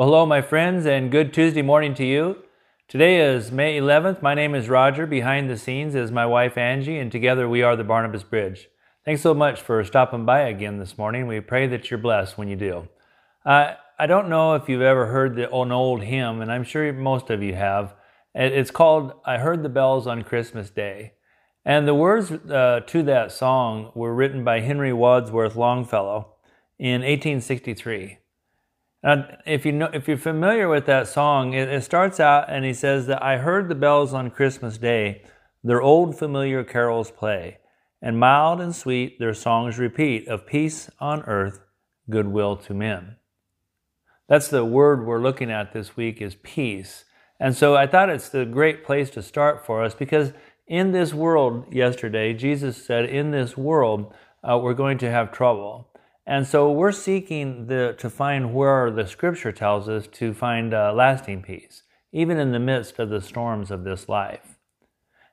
Well, hello, my friends, and good Tuesday morning to you. Today is May 11th. My name is Roger. Behind the scenes is my wife Angie, and together we are the Barnabas Bridge. Thanks so much for stopping by again this morning. We pray that you're blessed when you do. Uh, I don't know if you've ever heard the, an old hymn, and I'm sure most of you have. It's called I Heard the Bells on Christmas Day. And the words uh, to that song were written by Henry Wadsworth Longfellow in 1863. Now, if you know, if you're familiar with that song, it, it starts out and he says that I heard the bells on Christmas Day, their old familiar carols play, and mild and sweet their songs repeat of peace on earth, goodwill to men. That's the word we're looking at this week is peace. And so I thought it's the great place to start for us because in this world, yesterday, Jesus said, in this world, uh, we're going to have trouble. And so we're seeking the, to find where the scripture tells us to find lasting peace, even in the midst of the storms of this life.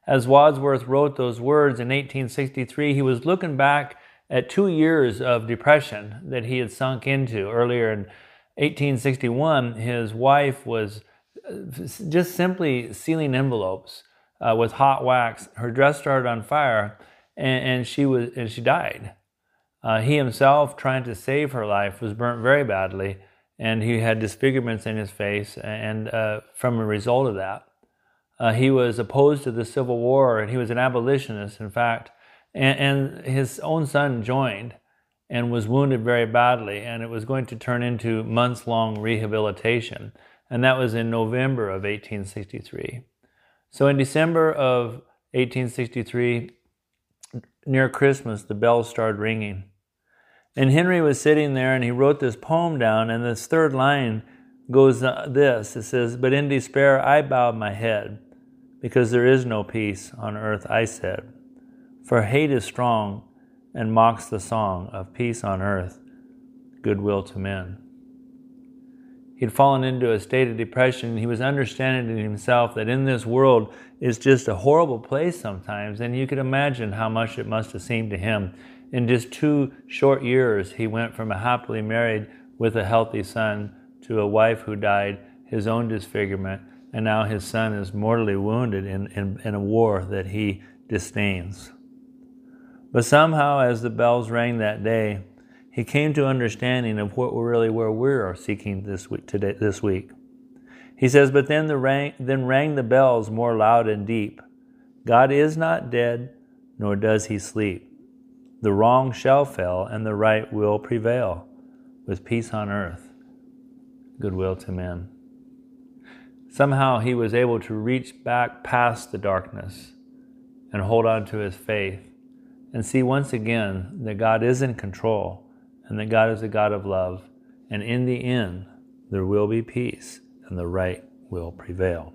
As Wadsworth wrote those words in 1863, he was looking back at two years of depression that he had sunk into. Earlier in 1861, his wife was uh, just simply sealing envelopes uh, with hot wax. Her dress started on fire, and, and she was and she died. Uh, he himself, trying to save her life, was burnt very badly, and he had disfigurements in his face. And uh, from a result of that, uh, he was opposed to the Civil War, and he was an abolitionist, in fact. And, and his own son joined and was wounded very badly, and it was going to turn into months long rehabilitation. And that was in November of 1863. So in December of 1863, near Christmas, the bells started ringing. And Henry was sitting there and he wrote this poem down, and this third line goes uh, this it says, But in despair I bowed my head, because there is no peace on earth, I said. For hate is strong and mocks the song of peace on earth, goodwill to men. He'd fallen into a state of depression. He was understanding in himself that in this world is just a horrible place sometimes. And you could imagine how much it must have seemed to him. In just two short years, he went from a happily married with a healthy son to a wife who died, his own disfigurement, and now his son is mortally wounded in, in, in a war that he disdains. But somehow, as the bells rang that day, he came to understanding of what we're really where we are seeking this week, today, this week. He says, But then, the rang, then rang the bells more loud and deep. God is not dead, nor does he sleep. The wrong shall fail, and the right will prevail, with peace on earth, goodwill to men. Somehow he was able to reach back past the darkness and hold on to his faith and see once again that God is in control and that God is a God of love. And in the end, there will be peace and the right will prevail.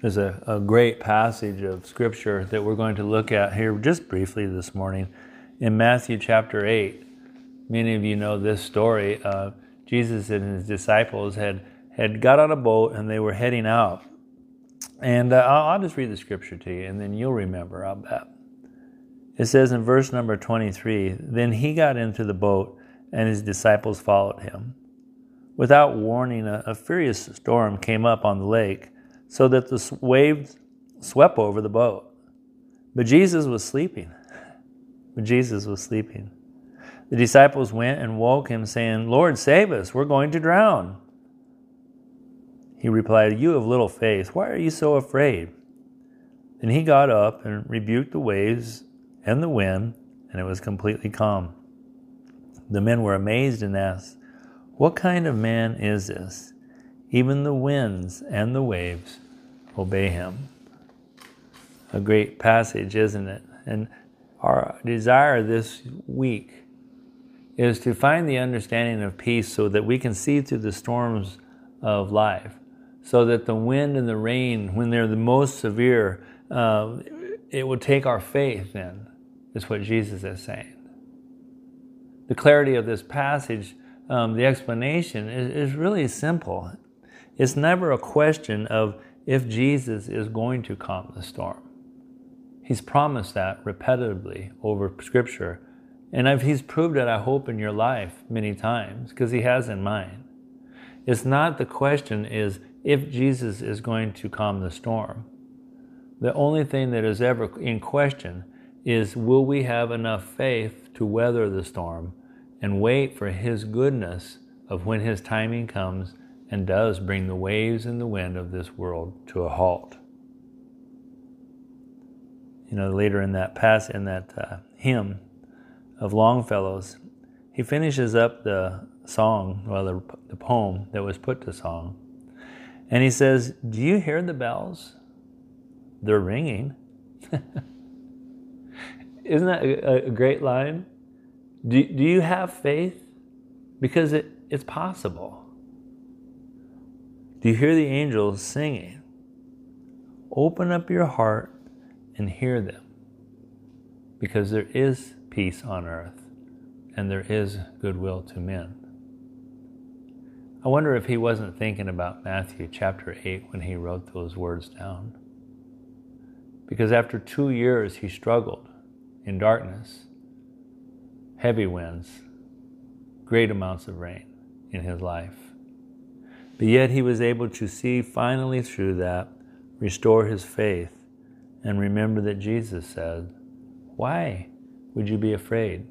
There's a, a great passage of scripture that we're going to look at here just briefly this morning in Matthew chapter 8. Many of you know this story. Uh, Jesus and his disciples had, had got on a boat and they were heading out. And uh, I'll, I'll just read the scripture to you and then you'll remember, I'll bet. It says in verse number 23 Then he got into the boat, and his disciples followed him. Without warning, a, a furious storm came up on the lake, so that the waves swept over the boat. But Jesus was sleeping. But Jesus was sleeping. The disciples went and woke him, saying, Lord, save us, we're going to drown. He replied, You have little faith. Why are you so afraid? Then he got up and rebuked the waves and the wind, and it was completely calm. The men were amazed and asked, What kind of man is this? Even the winds and the waves obey him. A great passage, isn't it? And our desire this week is to find the understanding of peace so that we can see through the storms of life, so that the wind and the rain, when they're the most severe, uh, it will take our faith in is what Jesus is saying. The clarity of this passage, um, the explanation is, is really simple. It's never a question of if Jesus is going to calm the storm. He's promised that repetitively over Scripture. And I've, he's proved it, I hope, in your life many times, because he has in mine. It's not the question is if Jesus is going to calm the storm. The only thing that is ever in question is will we have enough faith to weather the storm and wait for His goodness of when His timing comes and does bring the waves and the wind of this world to a halt. You know, later in that pass in that uh, hymn of Longfellow's, he finishes up the song, well, the, the poem that was put to song, and he says, "Do you hear the bells? They're ringing." Isn't that a, great line? Do, do you have faith? Because it, it's possible. Do you hear the angels singing? Open up your heart and hear them. Because there is peace on earth and there is goodwill to men. I wonder if he wasn't thinking about Matthew chapter 8 when he wrote those words down. Because after two years, he struggled in darkness, heavy winds, great amounts of rain in his life. But yet he was able to see finally through that, restore his faith, and remember that Jesus said, Why would you be afraid?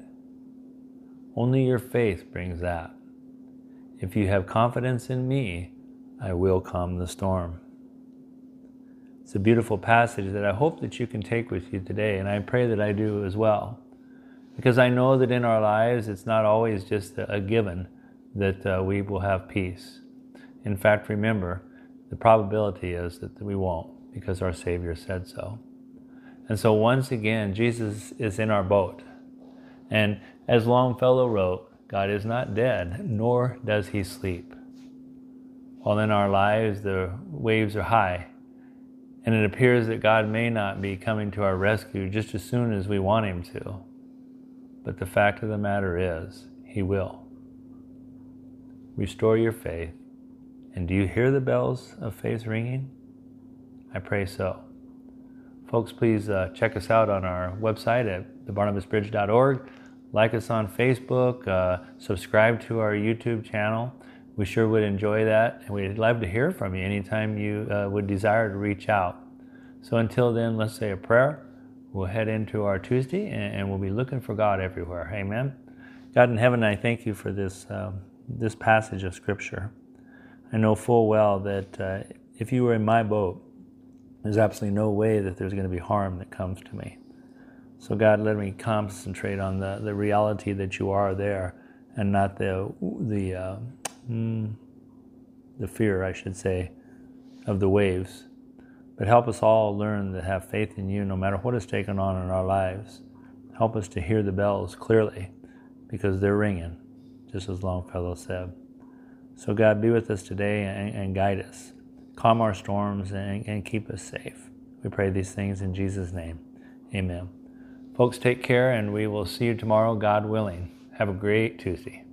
Only your faith brings that. If you have confidence in me, I will calm the storm. It's a beautiful passage that I hope that you can take with you today, and I pray that I do as well. Because I know that in our lives, it's not always just a given that uh, we will have peace. In fact, remember, the probability is that we won't because our Savior said so. And so, once again, Jesus is in our boat. And as Longfellow wrote, God is not dead, nor does he sleep. While in our lives the waves are high, and it appears that God may not be coming to our rescue just as soon as we want him to. But the fact of the matter is, he will. Restore your faith and do you hear the bells of faith ringing? I pray so. Folks, please uh, check us out on our website at thebarnabasbridge.org. Like us on Facebook. Uh, subscribe to our YouTube channel. We sure would enjoy that, and we'd love to hear from you anytime you uh, would desire to reach out. So until then, let's say a prayer. We'll head into our Tuesday, and, and we'll be looking for God everywhere. Amen. God in heaven, I thank you for this um, this passage of Scripture. I know full well that uh, if you were in my boat, there's absolutely no way that there's going to be harm that comes to me. So, God, let me concentrate on the, the reality that you are there and not the, the, uh, mm, the fear, I should say, of the waves. But help us all learn to have faith in you no matter what is taken on in our lives. Help us to hear the bells clearly because they're ringing, just as Longfellow said. So, God, be with us today and, and guide us. Calm our storms and, and keep us safe. We pray these things in Jesus' name. Amen. Folks, take care, and we will see you tomorrow, God willing. Have a great Tuesday.